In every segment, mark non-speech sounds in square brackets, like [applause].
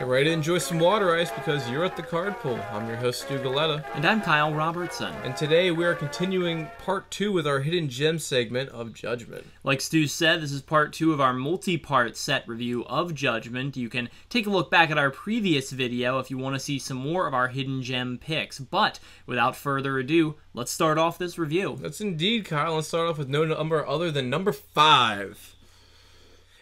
Get ready to enjoy some water ice because you're at the card pool. I'm your host, Stu Galetta. And I'm Kyle Robertson. And today we are continuing part two with our hidden gem segment of Judgment. Like Stu said, this is part two of our multi part set review of Judgment. You can take a look back at our previous video if you want to see some more of our hidden gem picks. But without further ado, let's start off this review. That's indeed, Kyle. Let's start off with no number other than number five.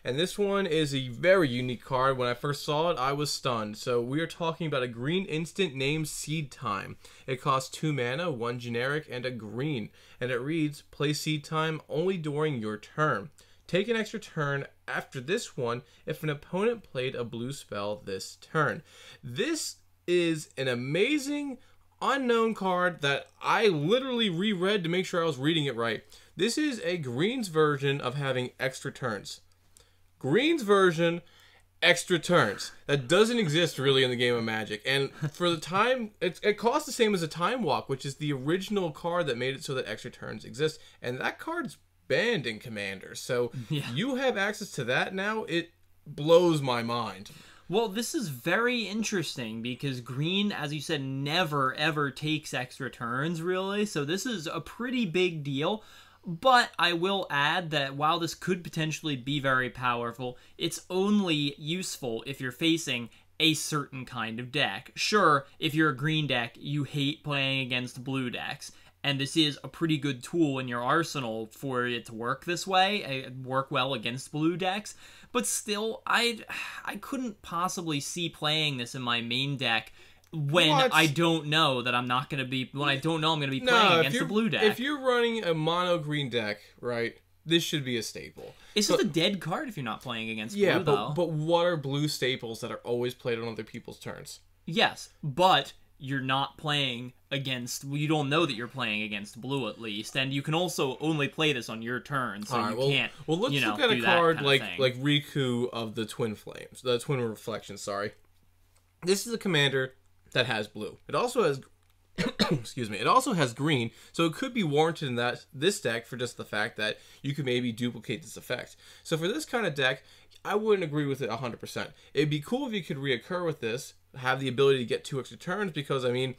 And this one is a very unique card. When I first saw it, I was stunned. So we are talking about a green instant named Seedtime. It costs 2 mana, 1 generic, and a green. And it reads, play Seedtime only during your turn. Take an extra turn after this one if an opponent played a blue spell this turn. This is an amazing unknown card that I literally reread to make sure I was reading it right. This is a greens version of having extra turns. Green's version, extra turns. That doesn't exist really in the game of Magic. And for the time, it, it costs the same as a Time Walk, which is the original card that made it so that extra turns exist. And that card's banned in Commander. So [laughs] yeah. you have access to that now. It blows my mind. Well, this is very interesting because green, as you said, never ever takes extra turns, really. So this is a pretty big deal. But I will add that while this could potentially be very powerful, it's only useful if you're facing a certain kind of deck. Sure, if you're a green deck, you hate playing against blue decks, and this is a pretty good tool in your arsenal for it to work this way, eh, work well against blue decks. But still, I [sighs] I couldn't possibly see playing this in my main deck when? I don't know that I'm not going to be when I don't know I'm going to be no, playing against the blue deck. If you're running a mono green deck, right? This should be a staple. It's just a dead card if you're not playing against yeah, blue, but, though. but what are blue staples that are always played on other people's turns? Yes, but you're not playing against well, you don't know that you're playing against blue at least and you can also only play this on your turn so right, you well, can't well let's you know, look at a card like like riku of the twin flames the twin reflection sorry this is a commander that has blue. It also has [coughs] excuse me. It also has green, so it could be warranted in that this deck for just the fact that you could maybe duplicate this effect. So for this kind of deck, I wouldn't agree with it 100%. It'd be cool if you could reoccur with this, have the ability to get two extra turns because I mean,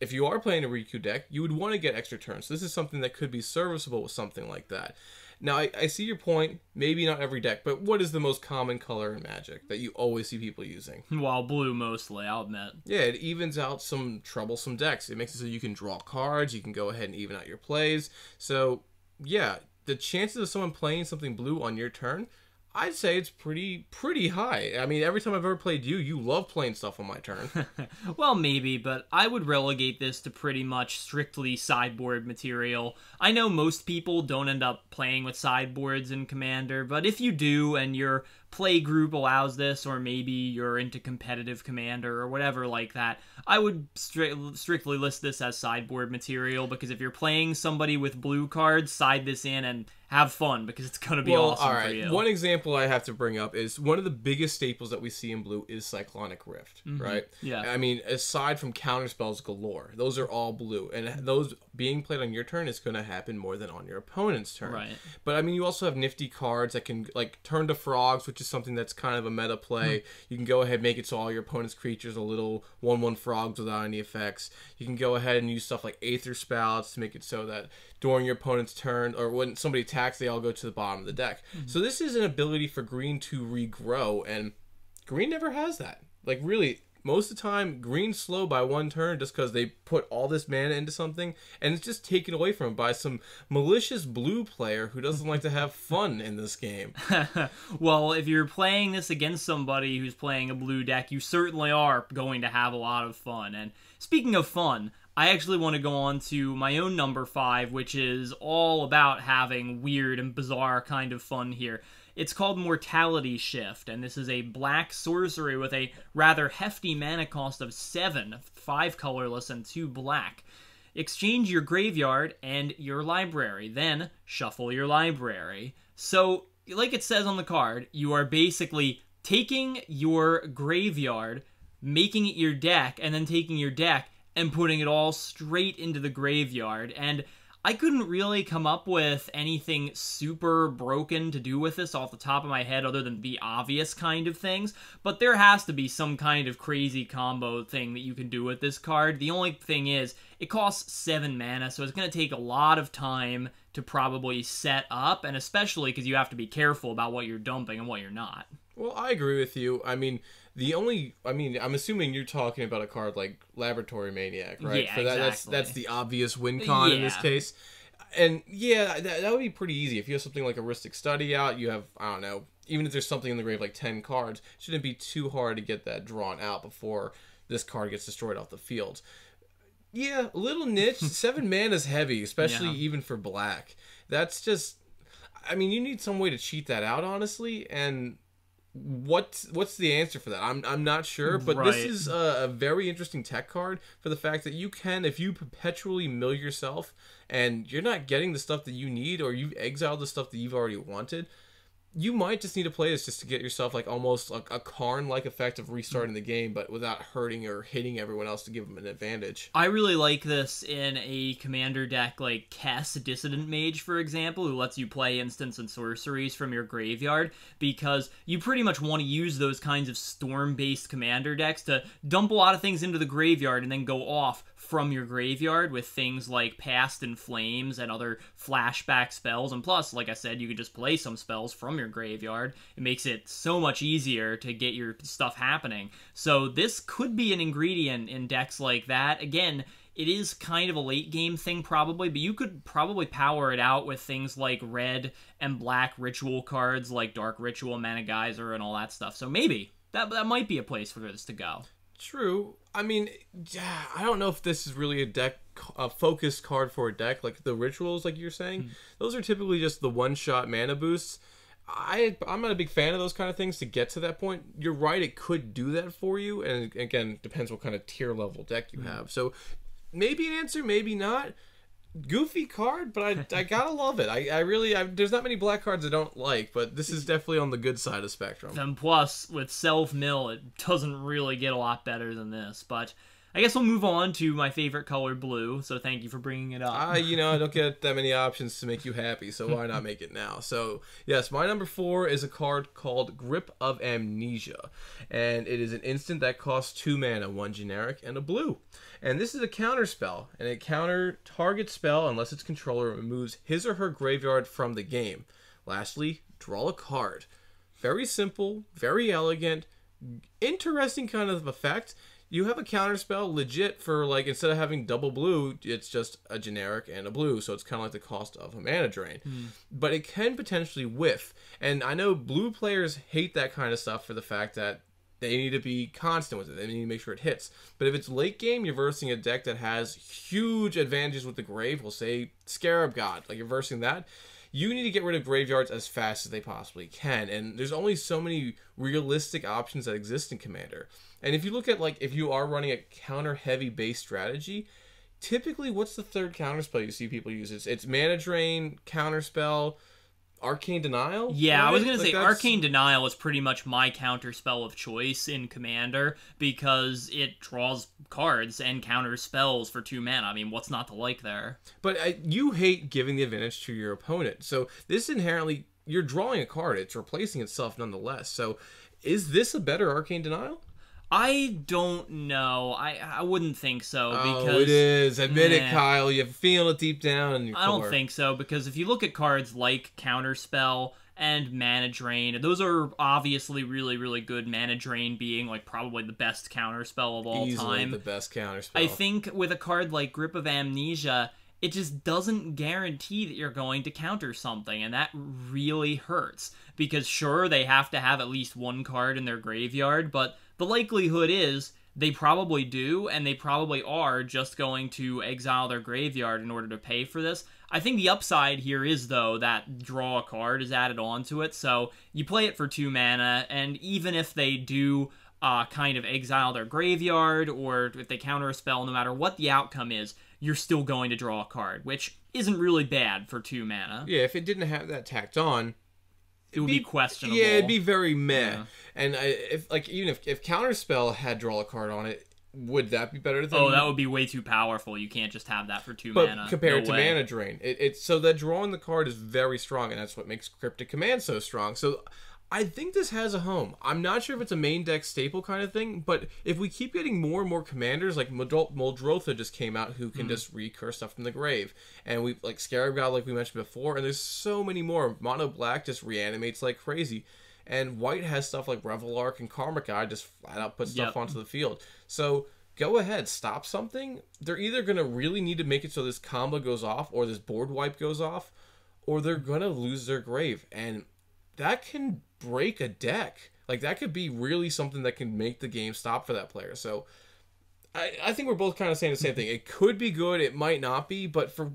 if you are playing a Riku deck, you would want to get extra turns. So this is something that could be serviceable with something like that. Now, I, I, see your point. Maybe not every deck, but what is the most common color in Magic that you always see people using? Well, blue mostly, I'll admit. Yeah, it evens out some troublesome decks. It makes it so you can draw cards, you can go ahead and even out your plays. So, yeah, the chances of someone playing something blue on your turn I'd say it's pretty pretty high. I mean, every time I've ever played you, you love playing stuff on my turn. [laughs] well, maybe, but I would relegate this to pretty much strictly sideboard material. I know most people don't end up playing with sideboards in Commander, but if you do and your play group allows this, or maybe you're into competitive Commander or whatever like that, I would stri strictly list this as sideboard material because if you're playing somebody with blue cards, side this in and have fun because it's going to be well, awesome all right. for you. One example I have to bring up is one of the biggest staples that we see in blue is Cyclonic Rift, mm-hmm. right? Yeah. I mean, aside from counter spells galore, those are all blue, and those being played on your turn is going to happen more than on your opponent's turn. Right. But I mean, you also have nifty cards that can like turn to frogs, which is something that's kind of a meta play. Mm-hmm. You can go ahead and make it so all your opponent's creatures are little one-one frogs without any effects. You can go ahead and use stuff like Aether Spouts to make it so that during your opponent's turn or when somebody attacks, they all go to the bottom of the deck. Mm-hmm. So this is an ability for green to regrow, and green never has that. Like really, most of the time, green's slow by one turn just because they put all this mana into something, and it's just taken away from it by some malicious blue player who doesn't like to have [laughs] fun in this game. [laughs] well, if you're playing this against somebody who's playing a blue deck, you certainly are going to have a lot of fun. And speaking of fun, I actually want to go on to my own number five, which is all about having weird and bizarre kind of fun here. It's called Mortality Shift, and this is a black sorcery with a rather hefty mana cost of 7, 5 colorless and 2 black. Exchange your graveyard and your library, then shuffle your library. So, like it says on the card, you are basically taking your graveyard, making it your deck, and then taking your deck and putting it all straight into the graveyard. And I couldn't really come up with anything super broken to do with this off the top of my head other than the obvious kind of things, but there has to be some kind of crazy combo thing that you can do with this card. The only thing is, it costs 7 mana, so it's going to take a lot of time to probably set up, and especially because you have to be careful about what you're dumping and what you're not. Well, I agree with you. I mean, the only I mean, I'm assuming you're talking about a card like Laboratory Maniac, right? Yeah, For that, that's exactly. that's the obvious win con in this case. And yeah, that, that would be pretty easy if you have something like a Rhystic Study out. You have I don't know, even if there's something in the grave like ten cards, shouldn't be too hard to get that drawn out before this card gets destroyed off the field. Yeah, a little niche. [laughs] Seven mana is heavy, especially Yeah. even for black. That's just. I mean, you need some way to cheat that out, honestly, and what's what's the answer for that? I'm I'm not sure, but this is a, a very interesting tech card for the fact that you can, if you perpetually mill yourself and you're not getting the stuff that you need, or you've exiled the stuff that you've already wanted. You might just need to play this just to get yourself like almost like a Karn like effect of restarting the game, but without hurting or hitting everyone else to give them an advantage. I really like this in a commander deck like Kess Dissident Mage, for example, who lets you play instants and sorceries from your graveyard, because you pretty much want to use those kinds of storm based commander decks to dump a lot of things into the graveyard and then go off from your graveyard with things like Past in Flames and other flashback spells. And plus, like I said, you could just play some spells from your graveyard. It makes it so much easier to get your stuff happening. So this could be an ingredient in decks like that. Again, it is kind of a late game thing probably, but you could probably power it out with things like red and black ritual cards like Dark Ritual, Mana Geyser, and all that stuff. So maybe that that might be a place for this to go. True. I mean, yeah, I don't know if this is really a deck, a focused card for a deck. Like the rituals, like you're saying, hmm. those are typically just the one shot mana boosts. I I'm not a big fan of those kind of things to get to that point. You're right, it could do that for you, and again, depends what kind of tier level deck you hmm. have. So maybe an answer, maybe not. Goofy card, but I, I gotta [laughs] love it. I, I really I, there's not many black cards I don't like, but this is definitely on the good side of the spectrum. And plus, with self mill, it doesn't really get a lot better than this. But I guess we'll move on to my favorite color, blue. So thank you for bringing it up. I, you know, I don't get [laughs] that many options to make you happy, so why not make it now? So, [laughs] yes, my number four is a card called Grip of Amnesia, and it is an instant that costs two mana, one generic and a blue. And this is a counter spell, and a counter target spell unless its controller removes his or her graveyard from the game. Lastly, draw a card. Very simple, very elegant, interesting kind of effect. You have a counter spell legit for like instead of having double blue, it's just a generic and a blue, so it's kind of like the cost of a mana drain. Hmm. But it can potentially whiff, and I know blue players hate that kind of stuff for the fact that they need to be constant with it. They need to make sure it hits. But if it's late game, you're versing a deck that has huge advantages with the grave. We'll say Scarab God, like you're versing that you need to get rid of graveyards as fast as they possibly can and there's only so many realistic options that exist in commander and if you look at like if you are running a counter heavy base strategy typically what's the third counter spell you see people use it's, it's mana drain counter spell arcane denial Yeah, I was right? gonna Like, say that's- Arcane Denial is pretty much my counter spell of choice in Commander because it draws cards and counters spells for two mana. I mean, what's not to like there? But I, you hate giving the advantage to your opponent. So this inherently, you're drawing a card. It's replacing itself nonetheless. So is this a better arcane denial? I don't know. I I wouldn't think so because oh, it is. Admit it, Kyle. You feel it deep down in your I don't think so because if you look at cards like Counterspell and Mana Drain, those are obviously really really good. Mana Drain being like probably the best counterspell of all easily time. the best counterspell. I think with a card like Grip of Amnesia, it just doesn't guarantee that you're going to counter something, and that really hurts. Because sure, they have to have at least one card in their graveyard, but the likelihood is they probably do, and they probably are just going to exile their graveyard in order to pay for this. I think the upside here is, though, that draw a card is added onto it, so you play it for two mana, and even if they do uh, kind of exile their graveyard or if they counter a spell, no matter what the outcome is, you're still going to draw a card, which isn't really bad for two mana. yeah, if it didn't have that tacked on, It would be, questionable. Yeah, it'd be very meh. Yeah. And I, if like even if if counterspell had draw a card on it, would that be better than? Oh, that would be way too powerful. You can't just have that for two but mana. compared No to way. mana drain, it, it's so that drawing the card is very strong, and that's what makes Cryptic Command so strong. So. I think this has a home. I'm not sure if it's a main deck staple kind of thing, but if we keep getting more and more commanders, like Muldrotha just came out who can mm. just recur stuff from the grave, and we like Scarab God, like we mentioned before, and there's so many more. Mono Black just reanimates like crazy, and White has stuff like Reveillark and Karmic Guide just flat out put stuff Yep. onto the field. So go ahead, stop something. They're either gonna really need to make it so this combo goes off, or this board wipe goes off, or they're gonna lose their grave, and that can break a deck. Like that could be really something that can make the game stop for that player. So I, I think we're both kind of saying the same thing. It could be good, it might not be, but for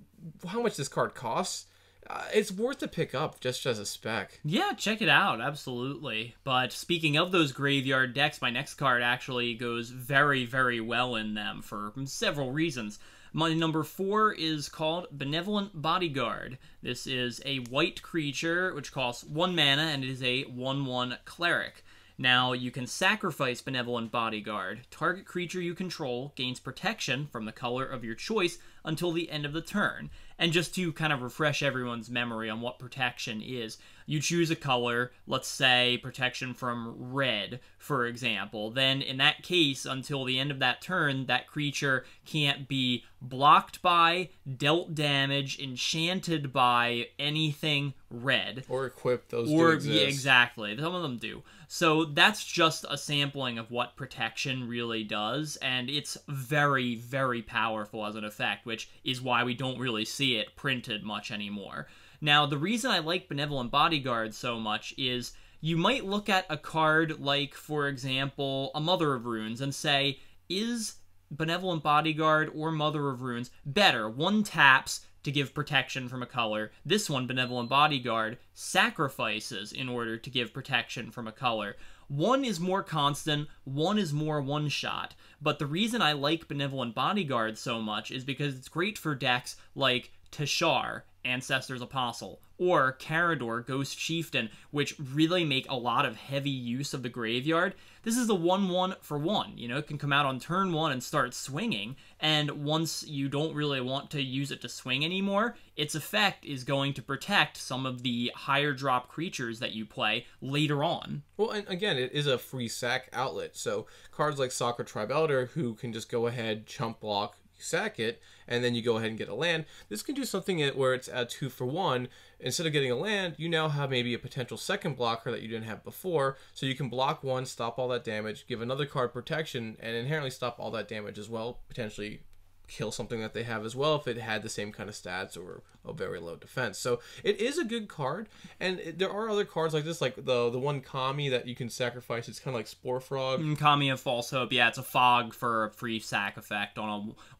how much this card costs, uh, it's worth to pick up just as a spec. Yeah, check it out, absolutely. But speaking of those graveyard decks, my next card actually goes very, very well in them for several reasons. My number four is called Benevolent Bodyguard. This is a white creature which costs one mana and it is a 1 1 cleric. Now, you can sacrifice Benevolent Bodyguard. Target creature you control gains protection from the color of your choice until the end of the turn. And just to kind of refresh everyone's memory on what protection is, you choose a color, let's say protection from red, for example. Then, in that case, until the end of that turn, that creature can't be blocked by, dealt damage, enchanted by anything red Or equipped, those or yeah, exactly some of them do so that's just a sampling of what protection really does and it's very very powerful as an effect which is why we don't really see it printed much anymore now the reason i like benevolent bodyguard so much is you might look at a card like for example a mother of runes and say is benevolent bodyguard or mother of runes better one taps to give protection from a color. This one, Benevolent Bodyguard, sacrifices in order to give protection from a color. One is more constant, one is more one shot. But the reason I like Benevolent Bodyguard so much is because it's great for decks like Teshar, Ancestor's Apostle, or Karador, Ghost Chieftain, which really make a lot of heavy use of the graveyard. This is the 1 1 for 1. You know, it can come out on turn 1 and start swinging, and once you don't really want to use it to swing anymore, its effect is going to protect some of the higher drop creatures that you play later on. Well, and again, it is a free sack outlet. So cards like Sakura-Tribe Elder, who can just go ahead, chump block, sack it, and then you go ahead and get a land. This can do something where it's a two for one. Instead of getting a land, you now have maybe a potential second blocker that you didn't have before. So you can block one, stop all that damage, give another card protection, and inherently stop all that damage as well. Potentially kill something that they have as well if it had the same kind of stats or a very low defense. So it is a good card, and it- there are other cards like this, like the the one Kami that you can sacrifice. It's kind of like Spore Frog. Mm, Kami of False Hope, yeah, it's a fog for a free sack effect on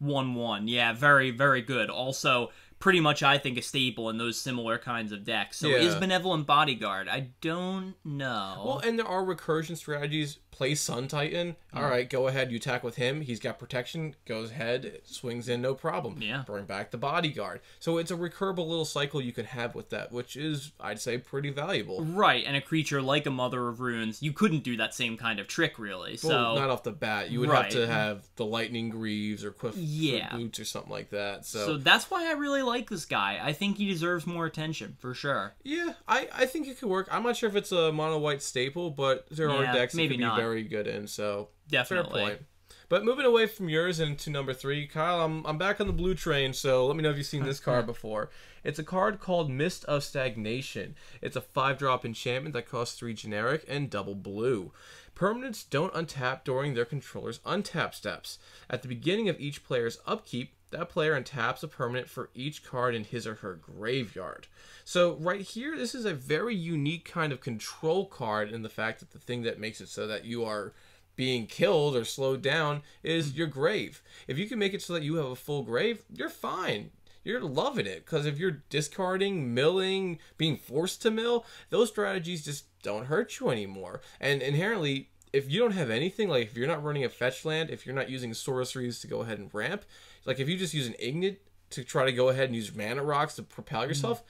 a 1 1. Yeah, very, very good. Also, pretty much, I think, a staple in those similar kinds of decks. So, is Benevolent Bodyguard? I don't know. Well, and there are recursion strategies. Play Sun Titan. Mm. All right, go ahead. You attack with him. He's got protection. Goes ahead, swings in, no problem. Yeah. Bring back the bodyguard. So it's a recurable little cycle you can have with that, which is, I'd say, pretty valuable. Right, and a creature like a Mother of Runes, you couldn't do that same kind of trick, really. So, Well, not off the bat. You would Right. have to have the lightning greaves or quiff Yeah. boots or something like that. so So, that's why I really like this guy. I think he deserves more attention, for sure. yeah, I, I think it could work. I'm not sure if it's a mono white staple, but there Yeah, are decks that maybe could be not. very good in. So Definitely. Fair point. But moving away from yours into number three, Kyle, I'm, I'm back on the blue train, so let me know if you've seen this card before. It's a card called Mist of Stagnation. It's a five drop enchantment that costs three generic and double blue. Permanents don't untap during their controller's untap steps. At the beginning of each player's upkeep, that player untaps a permanent for each card in his or her graveyard. So right here, this is a very unique kind of control card in the fact that the thing that makes it so that you are being killed or slowed down is hmm. your grave. If you can make it so that you have a full grave, you're fine. You're loving it because if you're discarding, milling, being forced to mill, those strategies just don't hurt you anymore. And inherently, if you don't have anything, like if you're not running a fetch land, if you're not using sorceries to go ahead and ramp, like if you just use an ignite to try to go ahead and use mana rocks to propel mm-hmm. yourself,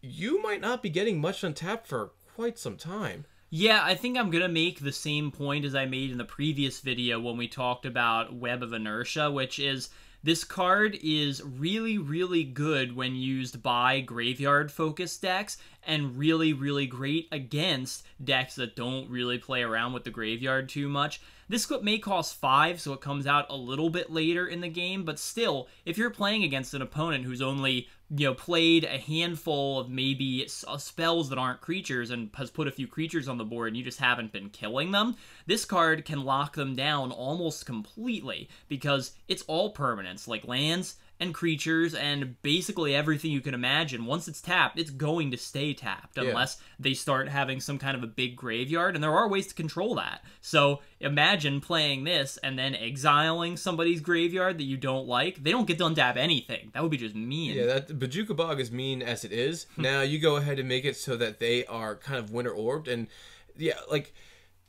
you might not be getting much untapped for quite some time. Yeah, I think I'm gonna make the same point as I made in the previous video when we talked about Web of Inertia, which is this card is really, really good when used by graveyard focused decks and really, really great against decks that don't really play around with the graveyard too much. This clip may cost 5, so it comes out a little bit later in the game, but still, if you're playing against an opponent who's only you know, played a handful of maybe uh, spells that aren't creatures and has put a few creatures on the board and you just haven't been killing them, this card can lock them down almost completely because it's all permanents, like lands, and creatures and basically everything you can imagine. Once it's tapped, it's going to stay tapped unless yeah. they start having some kind of a big graveyard, and there are ways to control that. So imagine playing this and then exiling somebody's graveyard that you don't like. They don't get to untap anything. That would be just mean. Yeah, that Bojuka Bog is mean as it is. [laughs] now you go ahead and make it so that they are kind of winter orbed and yeah, like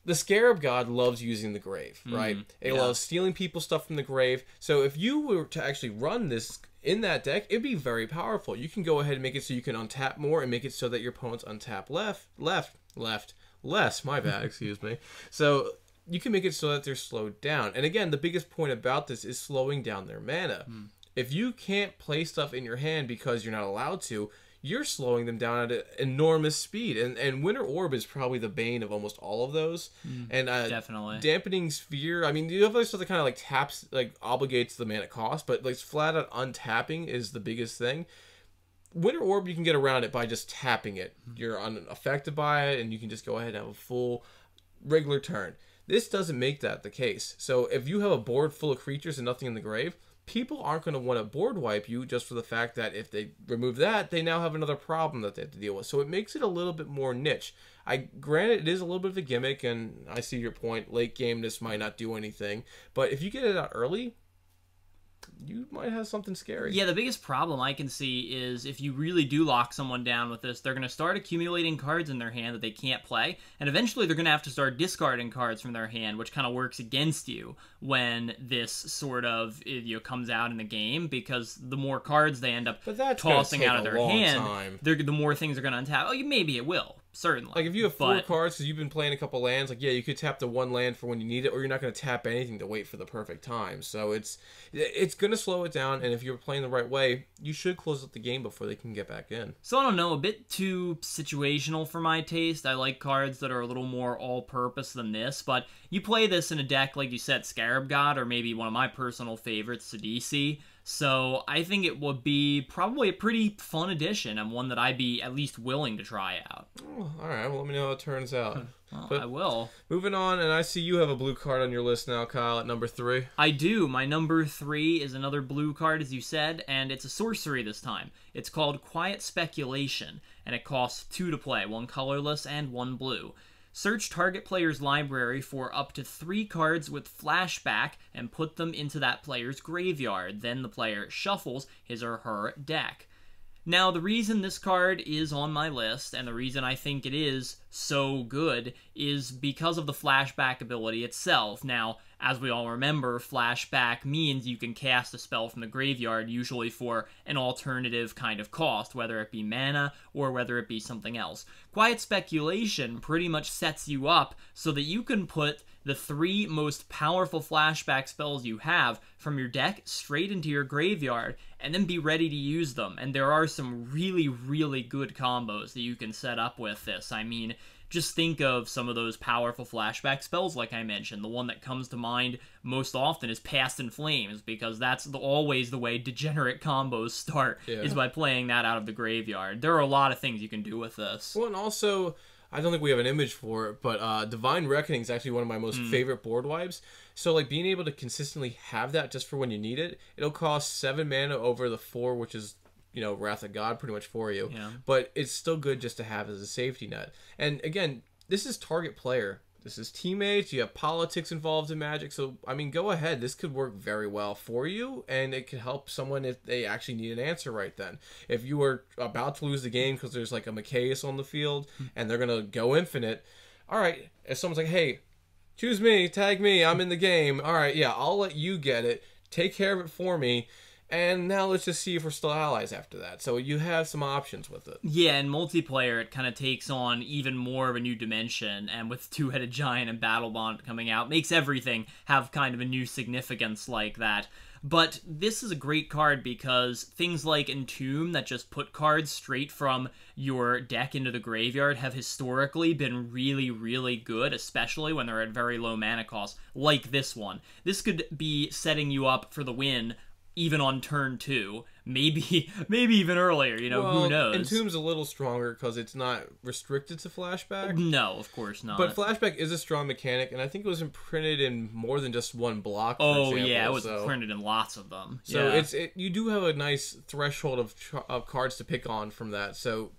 the scarab god loves using the grave, mm-hmm. right? Mm, it yeah. loves stealing people's stuff from the grave. So if you were to actually run this in that deck, it'd be very powerful. You can go ahead and make it so you can untap more and make it so that your opponents untap left, left, left, less. My bad, [laughs] excuse me. So you can make it so that they're slowed down. And again, the biggest point about this is slowing down their mana. Mm. If you can't play stuff in your hand because you're not allowed to, you're slowing them down at an enormous speed. And and Winter Orb is probably the bane of almost all of those. Mm, and uh, definitely dampening sphere. I mean, you have other stuff that kind of like taps, like obligates the mana cost, but like flat out untapping is the biggest thing. Winter Orb, you can get around it by just tapping it. Mm. You're unaffected by it, and you can just go ahead and have a full regular turn. This doesn't make that the case. So if you have a board full of creatures and nothing in the grave, people aren't going to want to board wipe you just for the fact that if they remove that, they now have another problem that they have to deal with. So it makes it a little bit more niche. I granted it is a little bit of a gimmick, and I see your point. Late game, this might not do anything, but if you get it out early, you might have something scary. Yeah, the biggest problem I can see is if you really do lock someone down with this, they're going to start accumulating cards in their hand that they can't play, and eventually they're going to have to start discarding cards from their hand, which kind of works against you when this sort of eh, you know comes out in the game because the more cards they end up tossing out of their hand, the more things are going to untap. Oh, maybe it will certainly. Like if you have four but, cards because you've been playing a couple lands, like yeah, you could tap the one land for when you need it, or you're not going to tap anything to wait for the perfect time. So it's it's going to slow it down, and if you're playing the right way, you should close up the game before they can get back in. So I don't know, a bit too situational for my taste. I like cards that are a little more all-purpose than this, but you play this in a deck like you said, Scarab God, or maybe one of my personal favorites, Sidisi. So I think it would be probably a pretty fun addition and one that I'd be at least willing to try out. Oh, all right, well, let me know how it turns out. [laughs] well, I will. Moving on, and I see you have a blue card on your list now, Kyle, at number three. I do. My number three is another blue card, as you said, and it's a sorcery this time. It's called Quiet Speculation, and it costs two to play, one colorless and one blue. Search target player's library for up to three cards with flashback and put them into that player's graveyard. Then the player shuffles his or her deck. Now, the reason this card is on my list, and the reason I think it is so good, is because of the flashback ability itself. Now, as we all remember, flashback means you can cast a spell from the graveyard, usually for an alternative kind of cost, whether it be mana or whether it be something else. Quiet Speculation pretty much sets you up so that you can put the three most powerful flashback spells you have from your deck straight into your graveyard and then be ready to use them. And there are some really, really good combos that you can set up with this. I mean, just think of some of those powerful flashback spells like I mentioned. The one that comes to mind most often is Past in Flames because that's the, always the way degenerate combos [laughs] start yeah. is by playing that out of the graveyard. There are a lot of things you can do with this. Well, and also I don't think we have an image for it, but uh, Divine Reckoning is actually one of my most mm. favorite board wipes. So like being able to consistently have that just for when you need it, it'll cost seven mana over the four, which is you know Wrath of God pretty much for you. Yeah. But it's still good just to have as a safety net. And again, this is target player. This is teammates. You have politics involved in Magic. So, I mean, go ahead. This could work very well for you, and it could help someone if they actually need an answer right then. If you are about to lose the game because there's like a Mikaeus on the field hmm. and they're to go infinite, all right, if someone's like, hey, choose me, tag me, I'm in the game, all right, yeah, I'll let you get it. Take care of it for me And now let's just see if we're still allies after that. So you have some options with it. Yeah, in multiplayer, it kind of takes on even more of a new dimension, and with [laughs] Two Headed Giant and Battlebond coming out, makes everything have kind of a new significance like that. But this is a great card because things like Entomb that just put cards straight from your deck into the graveyard have historically been really, really good, especially when they're at very low mana cost, like this one. This could be setting you up for the win even on turn two, maybe [laughs] maybe even earlier. You know, well, who knows? Entomb's a little stronger because it's not restricted to flashback. No, of course not. But flashback is a strong mechanic, and I think it was printed in more than just one block. oh example, yeah, it was so. printed in lots of them. So yeah. it's it, you do have a nice threshold of, of cards to pick on from that. So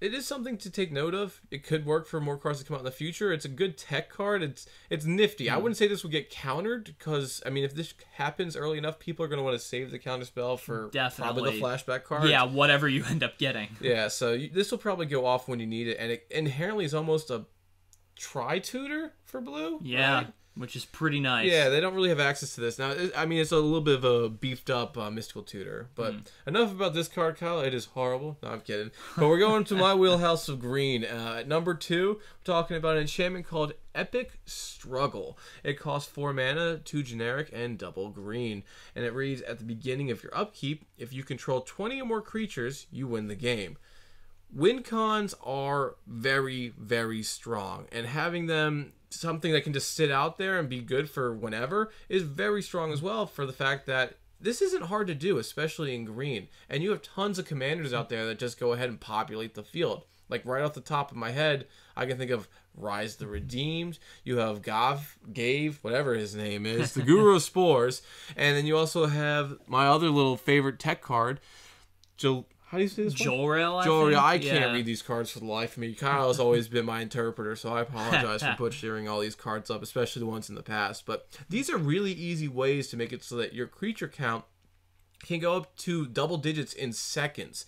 it is something to take note of. It could work for more cards to come out in the future. It's a good tech card. It's it's nifty. Hmm. I wouldn't say this would get countered because I mean if this happens early enough, people are going to want to save the counter spell for probably the flashback card. yeah, whatever you end up getting. [laughs] Yeah. So you, this will probably go off when you need it, and it inherently is almost a try tutor for blue. Yeah, right? Which is pretty nice. Yeah, they don't really have access to this now. I mean, it's a little bit of a beefed up uh, mystical tutor, but enough about this card, Kyle. It is horrible. No, I'm kidding. But we're going to my [laughs] wheelhouse of green. Uh, at number two, we're talking about an enchantment called Epic Struggle. It costs four mana, two generic, and double green. And it reads at the beginning of your upkeep, if you control 20 or more creatures, you win the game. Win cons are very, very strong, and having them something that can just sit out there and be good for whenever is very strong as well. For the fact that this isn't hard to do, especially in green, and you have tons of commanders out there that just go ahead and populate the field. Like right off the top of my head, I can think of Rhys the Redeemed. You have Gav, Gave, whatever his name is, the [laughs] Guru of Spores, and then you also have my other little favorite tech card, How do you say this? one? Jolrael, I Jory, think? I can't Yeah. read these cards for the life of me. Kyle has always been my interpreter, so I apologize for [laughs] butchering all these cards up, especially the ones in the past. But these are really easy ways to make it so that your creature count can go up to double digits in seconds.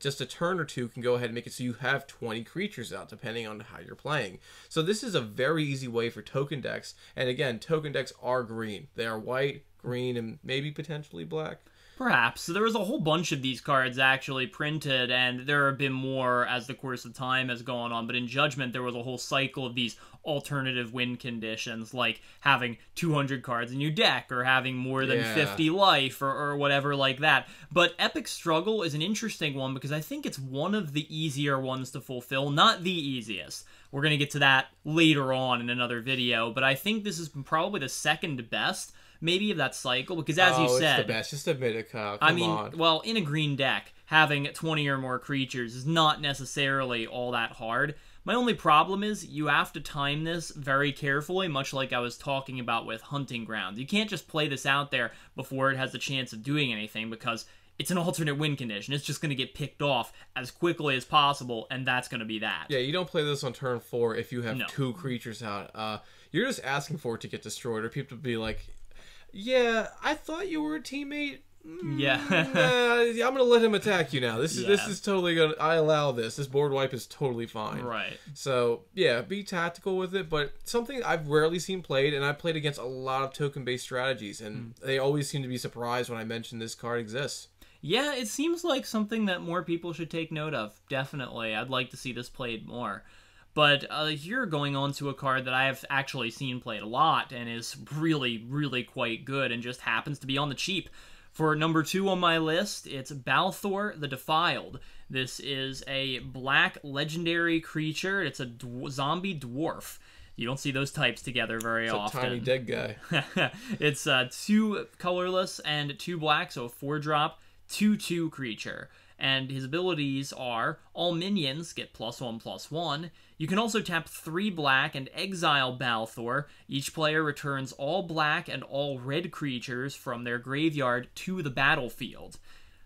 Just a turn or two can go ahead and make it so you have 20 creatures out, depending on how you're playing. So this is a very easy way for token decks. And again, token decks are green. They are white, green, and maybe potentially black. Perhaps. So there was a whole bunch of these cards actually printed, and there have been more as the course of time has gone on. But in Judgment, there was a whole cycle of these alternative win conditions, like having 200 cards in your deck, or having more than Yeah. 50 life, or, or whatever like that. But Epic Struggle is an interesting one because I think it's one of the easier ones to fulfill. Not the easiest. We're going to get to that later on in another video, but I think this is probably the second best, maybe, of that cycle, because as oh, you said. it's the best. Just admit it, Kyle. Come I mean, on. well, in a green deck, having 20 or more creatures is not necessarily all that hard. My only problem is you have to time this very carefully, much like I was talking about with Hunting Grounds. You can't just play this out there before it has a chance of doing anything because it's an alternate win condition. It's just going to get picked off as quickly as possible, and that's going to be that. Yeah, you don't play this on turn four if you have No. two creatures out. Uh, you're just asking for it to get destroyed, or people to be like, "Yeah, I thought you were a teammate." Mm, Yeah. nah, I'm gonna let him attack you now. This is this is totally gonna. I allow this. This board wipe is totally fine. Right. So yeah, be tactical with it, but something I've rarely seen played, and I've played against a lot of token-based strategies, and Hmm. they always seem to be surprised when I mention this card exists. Yeah, it seems like something that more people should take note of. Definitely. I'd like to see this played more. But uh, here going on to a card that I have actually seen played a lot and is really, really quite good and just happens to be on the cheap. For number two on my list, it's Balthor the Defiled. This is a black legendary creature. It's a dw- zombie dwarf. You don't see those types together very It's a often. tiny dead guy. [laughs] it's uh, two colorless and two black, so a four drop, two two creature. And his abilities are all minions get plus one plus one. You can also tap three black and exile Balthor. Each player returns all black and all red creatures from their graveyard to the battlefield.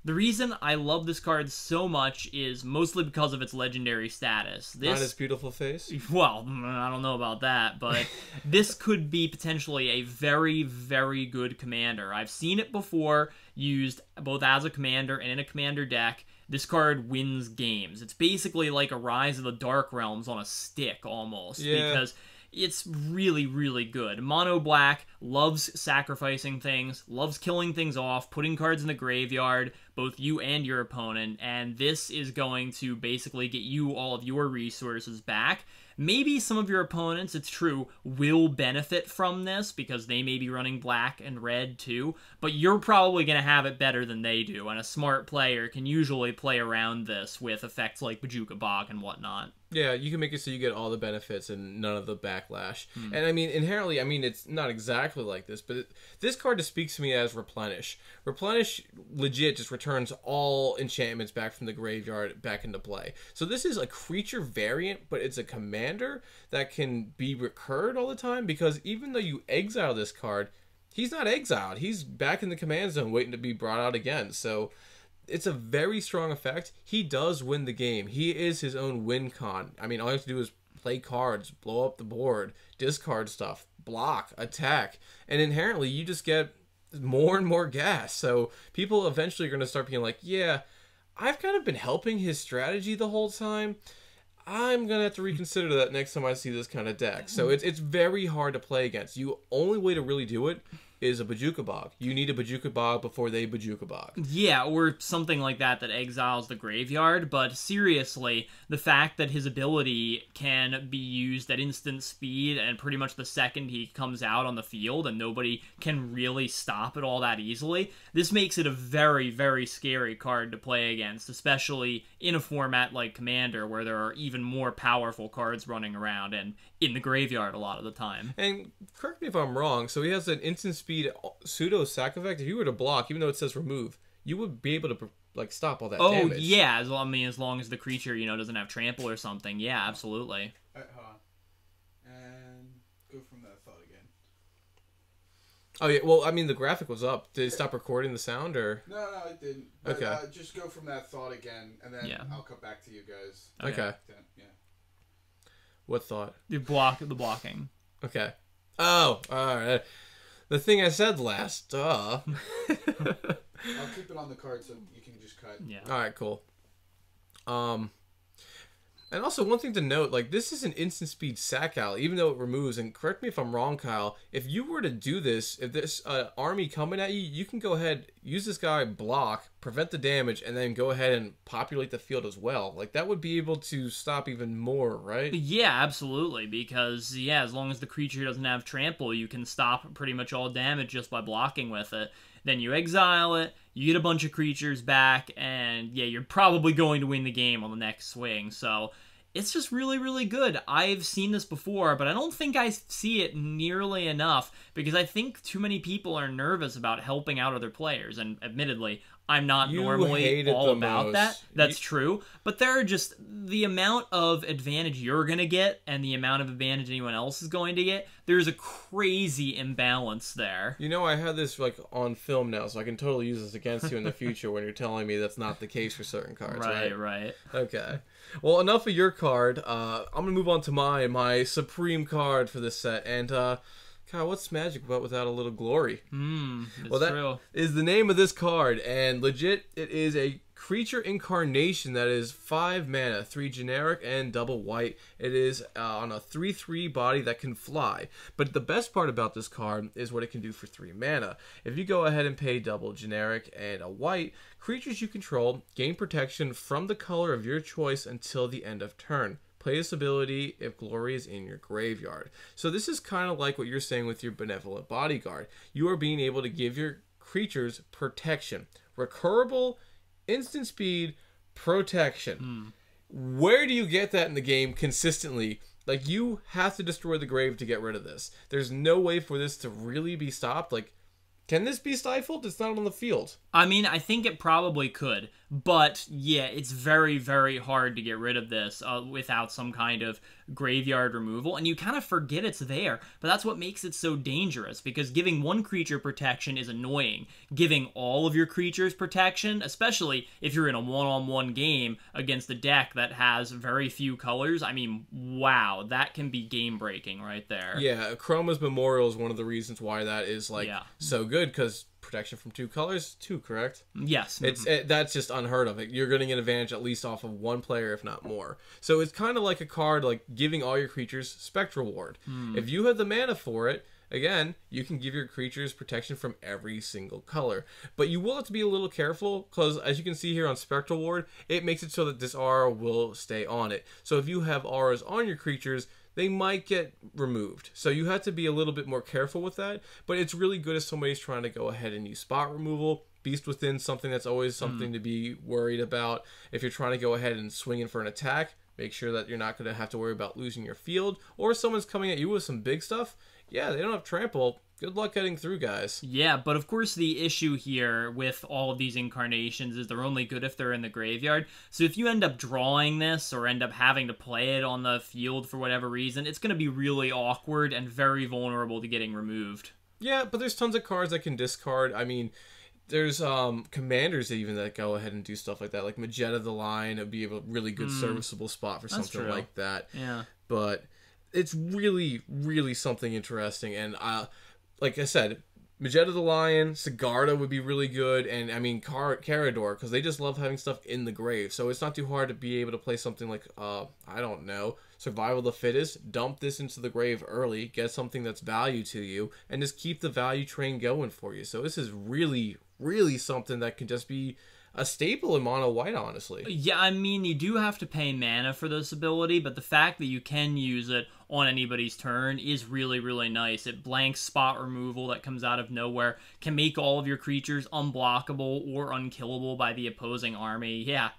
The reason I love this card so much is mostly because of its legendary status. This Not his beautiful face. [laughs] well, mm, I don't know about that, but [laughs] this could be potentially a very, very good commander. I've seen it before used both as a commander and in a commander deck. This card wins games. It's basically like a Rise of the Dark Realms on a stick almost Yeah. because it's really, really good. Mono black, loves sacrificing things, loves killing things off, putting cards in the graveyard, both you and your opponent, and this is going to basically get you all of your resources back. Maybe some of your opponents, it's true, will benefit from this because they may be running black and red too, but you're probably going to have it better than they do, and a smart player can usually play around this with effects like Bojuka Bog and whatnot. Yeah, you can make it so you get all the benefits and none of the backlash. Hmm. And I mean, inherently, I mean, it's not exactly like this, but it, this card just speaks to me as replenish. Replenish legit just returns all enchantments back from the graveyard back into play. So this is a creature variant, but it's a commander that can be recurred all the time because even though you exile this card, he's not exiled. He's back in the command zone waiting to be brought out again. So it's a very strong effect. He does win the game. He is his own win con. I mean, all you have to do is play cards, blow up the board, discard stuff, block, attack, and inherently you just get more and more gas. So people eventually are going to start being like, yeah, I've kind of been helping his strategy the whole time. I'm gonna have to reconsider that next time I see this kind of deck. So it's it's very hard to play against. You only way to really do it is a Bojuka Bog. You need a Bojuka Bog before they Bojuka Bog. Yeah, or something like that that exiles the graveyard. But seriously, the fact that his ability can be used at instant speed and pretty much the second he comes out on the field and nobody can really stop it all that easily, this makes it a very, very scary card to play against, especially in a format like Commander where there are even more powerful cards running around and in the graveyard a lot of the time. And correct me if I'm wrong. So he has an instant speed pseudo sack effect. If you were to block, even though it says remove, you would be able to like stop all that Oh damage. yeah, as long, I mean as long as the creature you know doesn't have trample or something. Yeah, absolutely. Alright, hold on. And go from that thought again. Oh yeah. Well, I mean, the graphic was up. Did it stop recording the sound or? No, no, it didn't. But, Okay. Uh, just go from that thought again, and then Yeah. I'll come back to you guys. Okay. Then, yeah. What thought? The block the blocking. Okay. Oh, all right. The thing I said last. Duh. [laughs] I'll keep it on the card so you can just cut. Yeah. All right, cool. Um, and also one thing to note, like this is an instant speed sack out, even though it removes. And correct me if I'm wrong, Kyle. If you were to do this, if this uh, army coming at you, you can go ahead use this guy block, prevent the damage, and then go ahead and populate the field as well. Like that would be able to stop even more, right? Yeah, absolutely. Because yeah, as long as the creature doesn't have trample, you can stop pretty much all damage just by blocking with it. Then you exile it, you get a bunch of creatures back, and yeah, you're probably going to win the game on the next swing. So it's just really, really good. I've seen this before, but I don't think I see it nearly enough because I think too many people are nervous about helping out other players. And admittedly, I'm not You normally all about most. that. That's You- true. But there are just the amount of advantage you're going to get and the amount of advantage anyone else is going to get. There's a crazy imbalance there. You know, I had this like on film now, so I can totally use this against you in the [laughs] future when you're telling me that's not the case for certain cards, right? Right, right. Okay. Well, enough of your card. Uh, I'm gonna move on to mine, my supreme card for this set. And uh, God, what's magic but without a little glory? Hmm, Well, that true. is the name of this card, and legit, it is a creature incarnation that is five mana, three generic and double white. It is uh, on a three-three body that can fly. But the best part about this card is what it can do for three mana. If you go ahead and pay double generic and a white, creatures you control gain protection from the color of your choice until the end of turn. Play this ability if glory is in your graveyard. So this is kind of like what you're saying with your benevolent bodyguard. You are being able to give your creatures protection. Recurable, instant speed, protection. Hmm. Where do you get that in the game consistently? Like you have to destroy the grave to get rid of this. There's no way for this to really be stopped. Like, can this be stifled? It's not on the field. I mean, I think it probably could, but yeah, it's very, very hard to get rid of this uh, without some kind of graveyard removal, and you kind of forget it's there. But that's what makes it so dangerous because giving one creature protection is annoying. Giving all of your creatures protection, especially if you're in a one-on-one game against a deck that has very few colors, I mean, wow, that can be game-breaking right there. Yeah, Chroma's Memorial is one of the reasons why that is like Yeah. so good because protection from two colors, two correct. Yes. It's it, that's just unheard of. You're getting an advantage at least off of one player, if not more. So it's kind of like a card like giving all your creatures Spectral Ward. Hmm. If you have the mana for it, again, you can give your creatures protection from every single color. But you will have to be a little careful because, as you can see here on Spectral Ward, it makes it so that this aura will stay on it. So if you have auras on your creatures, they might get removed. So you have to be a little bit more careful with that. But it's really good if somebody's trying to go ahead and use spot removal. Beast Within something that's always hmm. something to be worried about. If you're trying to go ahead and swing in for an attack, make sure that you're not going to have to worry about losing your field. Or if someone's coming at you with some big stuff, yeah, they don't have trample. Good luck getting through, guys. Yeah, but of course the issue here with all of these incarnations is they're only good if they're in the graveyard. So if you end up drawing this or end up having to play it on the field for whatever reason, it's going to be really awkward and very vulnerable to getting removed. Yeah, but there's tons of cards that can discard. I mean, there's um commanders even that go ahead and do stuff like that. Like Mageta the Lion would be a really good serviceable spot for something like that. Yeah. But it's really, really something interesting. And uh like I said, Mageta the Lion, Sigarda would be really good, and I mean Car- Karador because they just love having stuff in the grave. So it's not too hard to be able to play something like uh I don't know Survival the Fittest. Dump this into the grave early, get something that's value to you, and just keep the value train going for you. So this is really, really something that can just be a staple in mono white, honestly. Yeah, I mean, you do have to pay mana for this ability, but the fact that you can use it on anybody's turn is really, really nice. It blanks spot removal that comes out of nowhere, can make all of your creatures unblockable or unkillable by the opposing army. Yeah,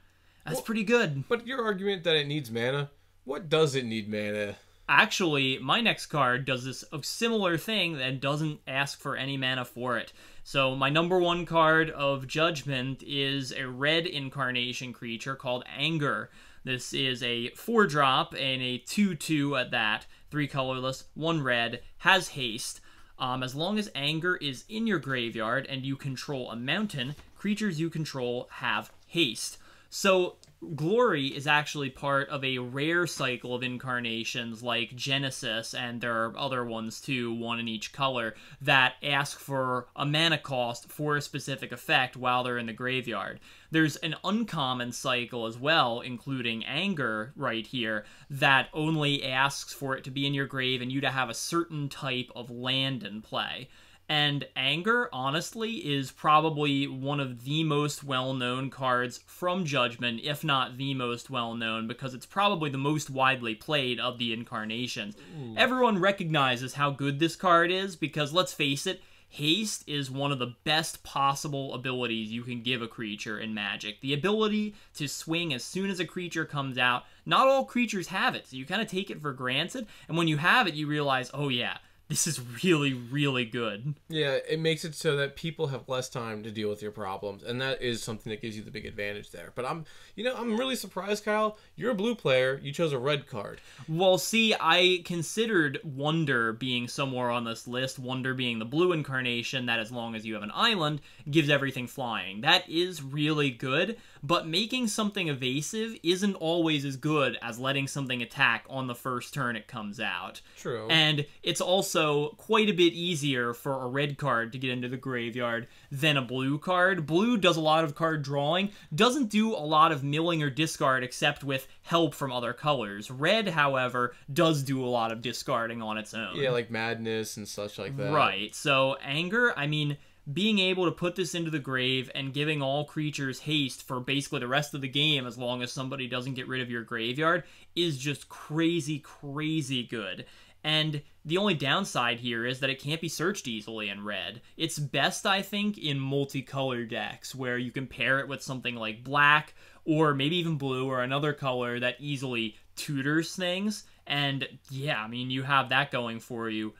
that's pretty good. But your argument that it needs mana, what does it need mana? Actually, my next card does this similar thing and doesn't ask for any mana for it. So my number one card of Judgment is a red incarnation creature called Anger. This is a four drop and a two two at that, three colorless, one red, has haste. Um, as long as Anger is in your graveyard and you control a mountain, creatures you control have haste. So Glory is actually part of a rare cycle of incarnations like Genesis, and there are other ones too, one in each color, that ask for a mana cost for a specific effect while they're in the graveyard. There's an uncommon cycle as well, including Anger right here, that only asks for it to be in your grave and you to have a certain type of land in play. And Anger, honestly, is probably one of the most well known cards from Judgment, if not the most well known, because it's probably the most widely played of the incarnations. Everyone recognizes how good this card is, because let's face it, Haste is one of the best possible abilities you can give a creature in Magic. The ability to swing as soon as a creature comes out. Not all creatures have it, so you kind of take it for granted, and when you have it, you realize, oh yeah, this is really, really good. Yeah, it makes it so that people have less time to deal with your problems, and that is something that gives you the big advantage there. But I'm, you know, I'm really surprised, Kyle. You're a blue player. You chose a red card. Well, see, I considered Wonder being somewhere on this list, Wonder being the blue incarnation that, as long as you have an island, gives everything flying. That is really good, but making something evasive isn't always as good as letting something attack on the first turn it comes out. True. And it's also quite a bit easier for a red card to get into the graveyard than a blue card. Blue does a lot of card drawing, doesn't do a lot of milling or discard except with help from other colors. Red, however, does do a lot of discarding on its own. yeah, like madness and such like that. Right. So anger, I mean, being able to put this into the grave and giving all creatures haste for basically the rest of the game as long as somebody doesn't get rid of your graveyard is just crazy, crazy good. And the only downside here is that it can't be searched easily in red. It's best, I think, in multicolor decks where you can pair it with something like black or maybe even blue or another color that easily tutors things. And yeah, I mean, you have that going for you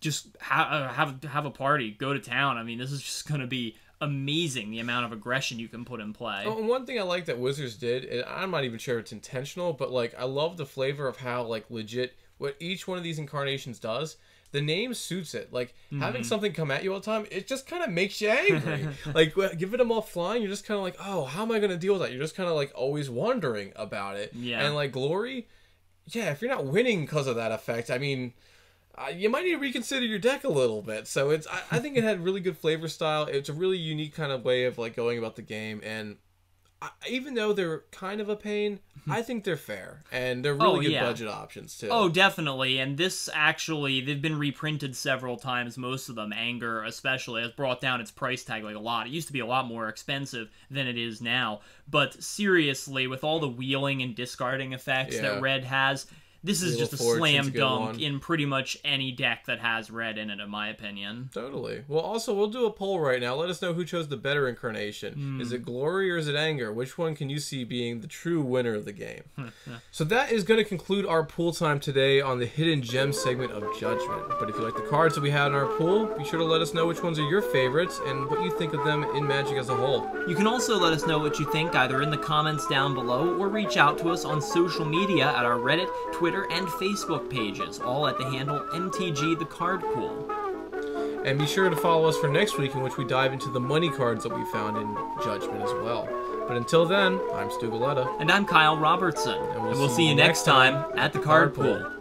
just ha- uh, have have a party, go to town. I mean, this is just going to be amazing the amount of aggression you can put in play. Oh, one thing I like that Wizards did, and I'm not even sure it's intentional, but like I love the flavor of how like legit what each one of these incarnations does. The name suits it. Like mm-hmm. having something come at you all the time, it just kind of makes you angry. [laughs] like giving them all flying, you're just kind of like, oh, how am I going to deal with that? You're just kind of like always wondering about it. Yeah. And like glory, yeah, if you're not winning because of that effect, I mean, uh, you might need to reconsider your deck a little bit. So it's, I, I think it had really good flavor style. It's a really unique kind of way of like going about the game, and I, even though they're kind of a pain, I think they're fair and they're really Oh, good yeah. budget options too. Oh, definitely. And this actually, they've been reprinted several times. Most of them, Anger especially, has brought down its price tag like a lot. It used to be a lot more expensive than it is now. But seriously, with all the wheeling and discarding effects Yeah. that Red has, this is just a slam dunk in pretty much any deck that has Red in it, in my opinion. Totally. Well, also, we'll do a poll right now. Let us know who chose the better incarnation. Hmm. Is it Glory or is it Anger? Which one can you see being the true winner of the game? [laughs] So that is going to conclude our pool time today on the Hidden Gem segment of Judgment. But if you like the cards that we had in our pool, be sure to let us know which ones are your favorites and what you think of them in Magic as a whole. You can also let us know what you think either in the comments down below or reach out to us on social media at our Reddit, Twitter, and Facebook pages, all at the handle MTG the Card Pool. And be sure to follow us for next week, in which we dive into the money cards that we found in Judgment as well. But until then, I'm Stu Galetta. And I'm Kyle Robertson. And we'll, see, you next time at the Card Pool.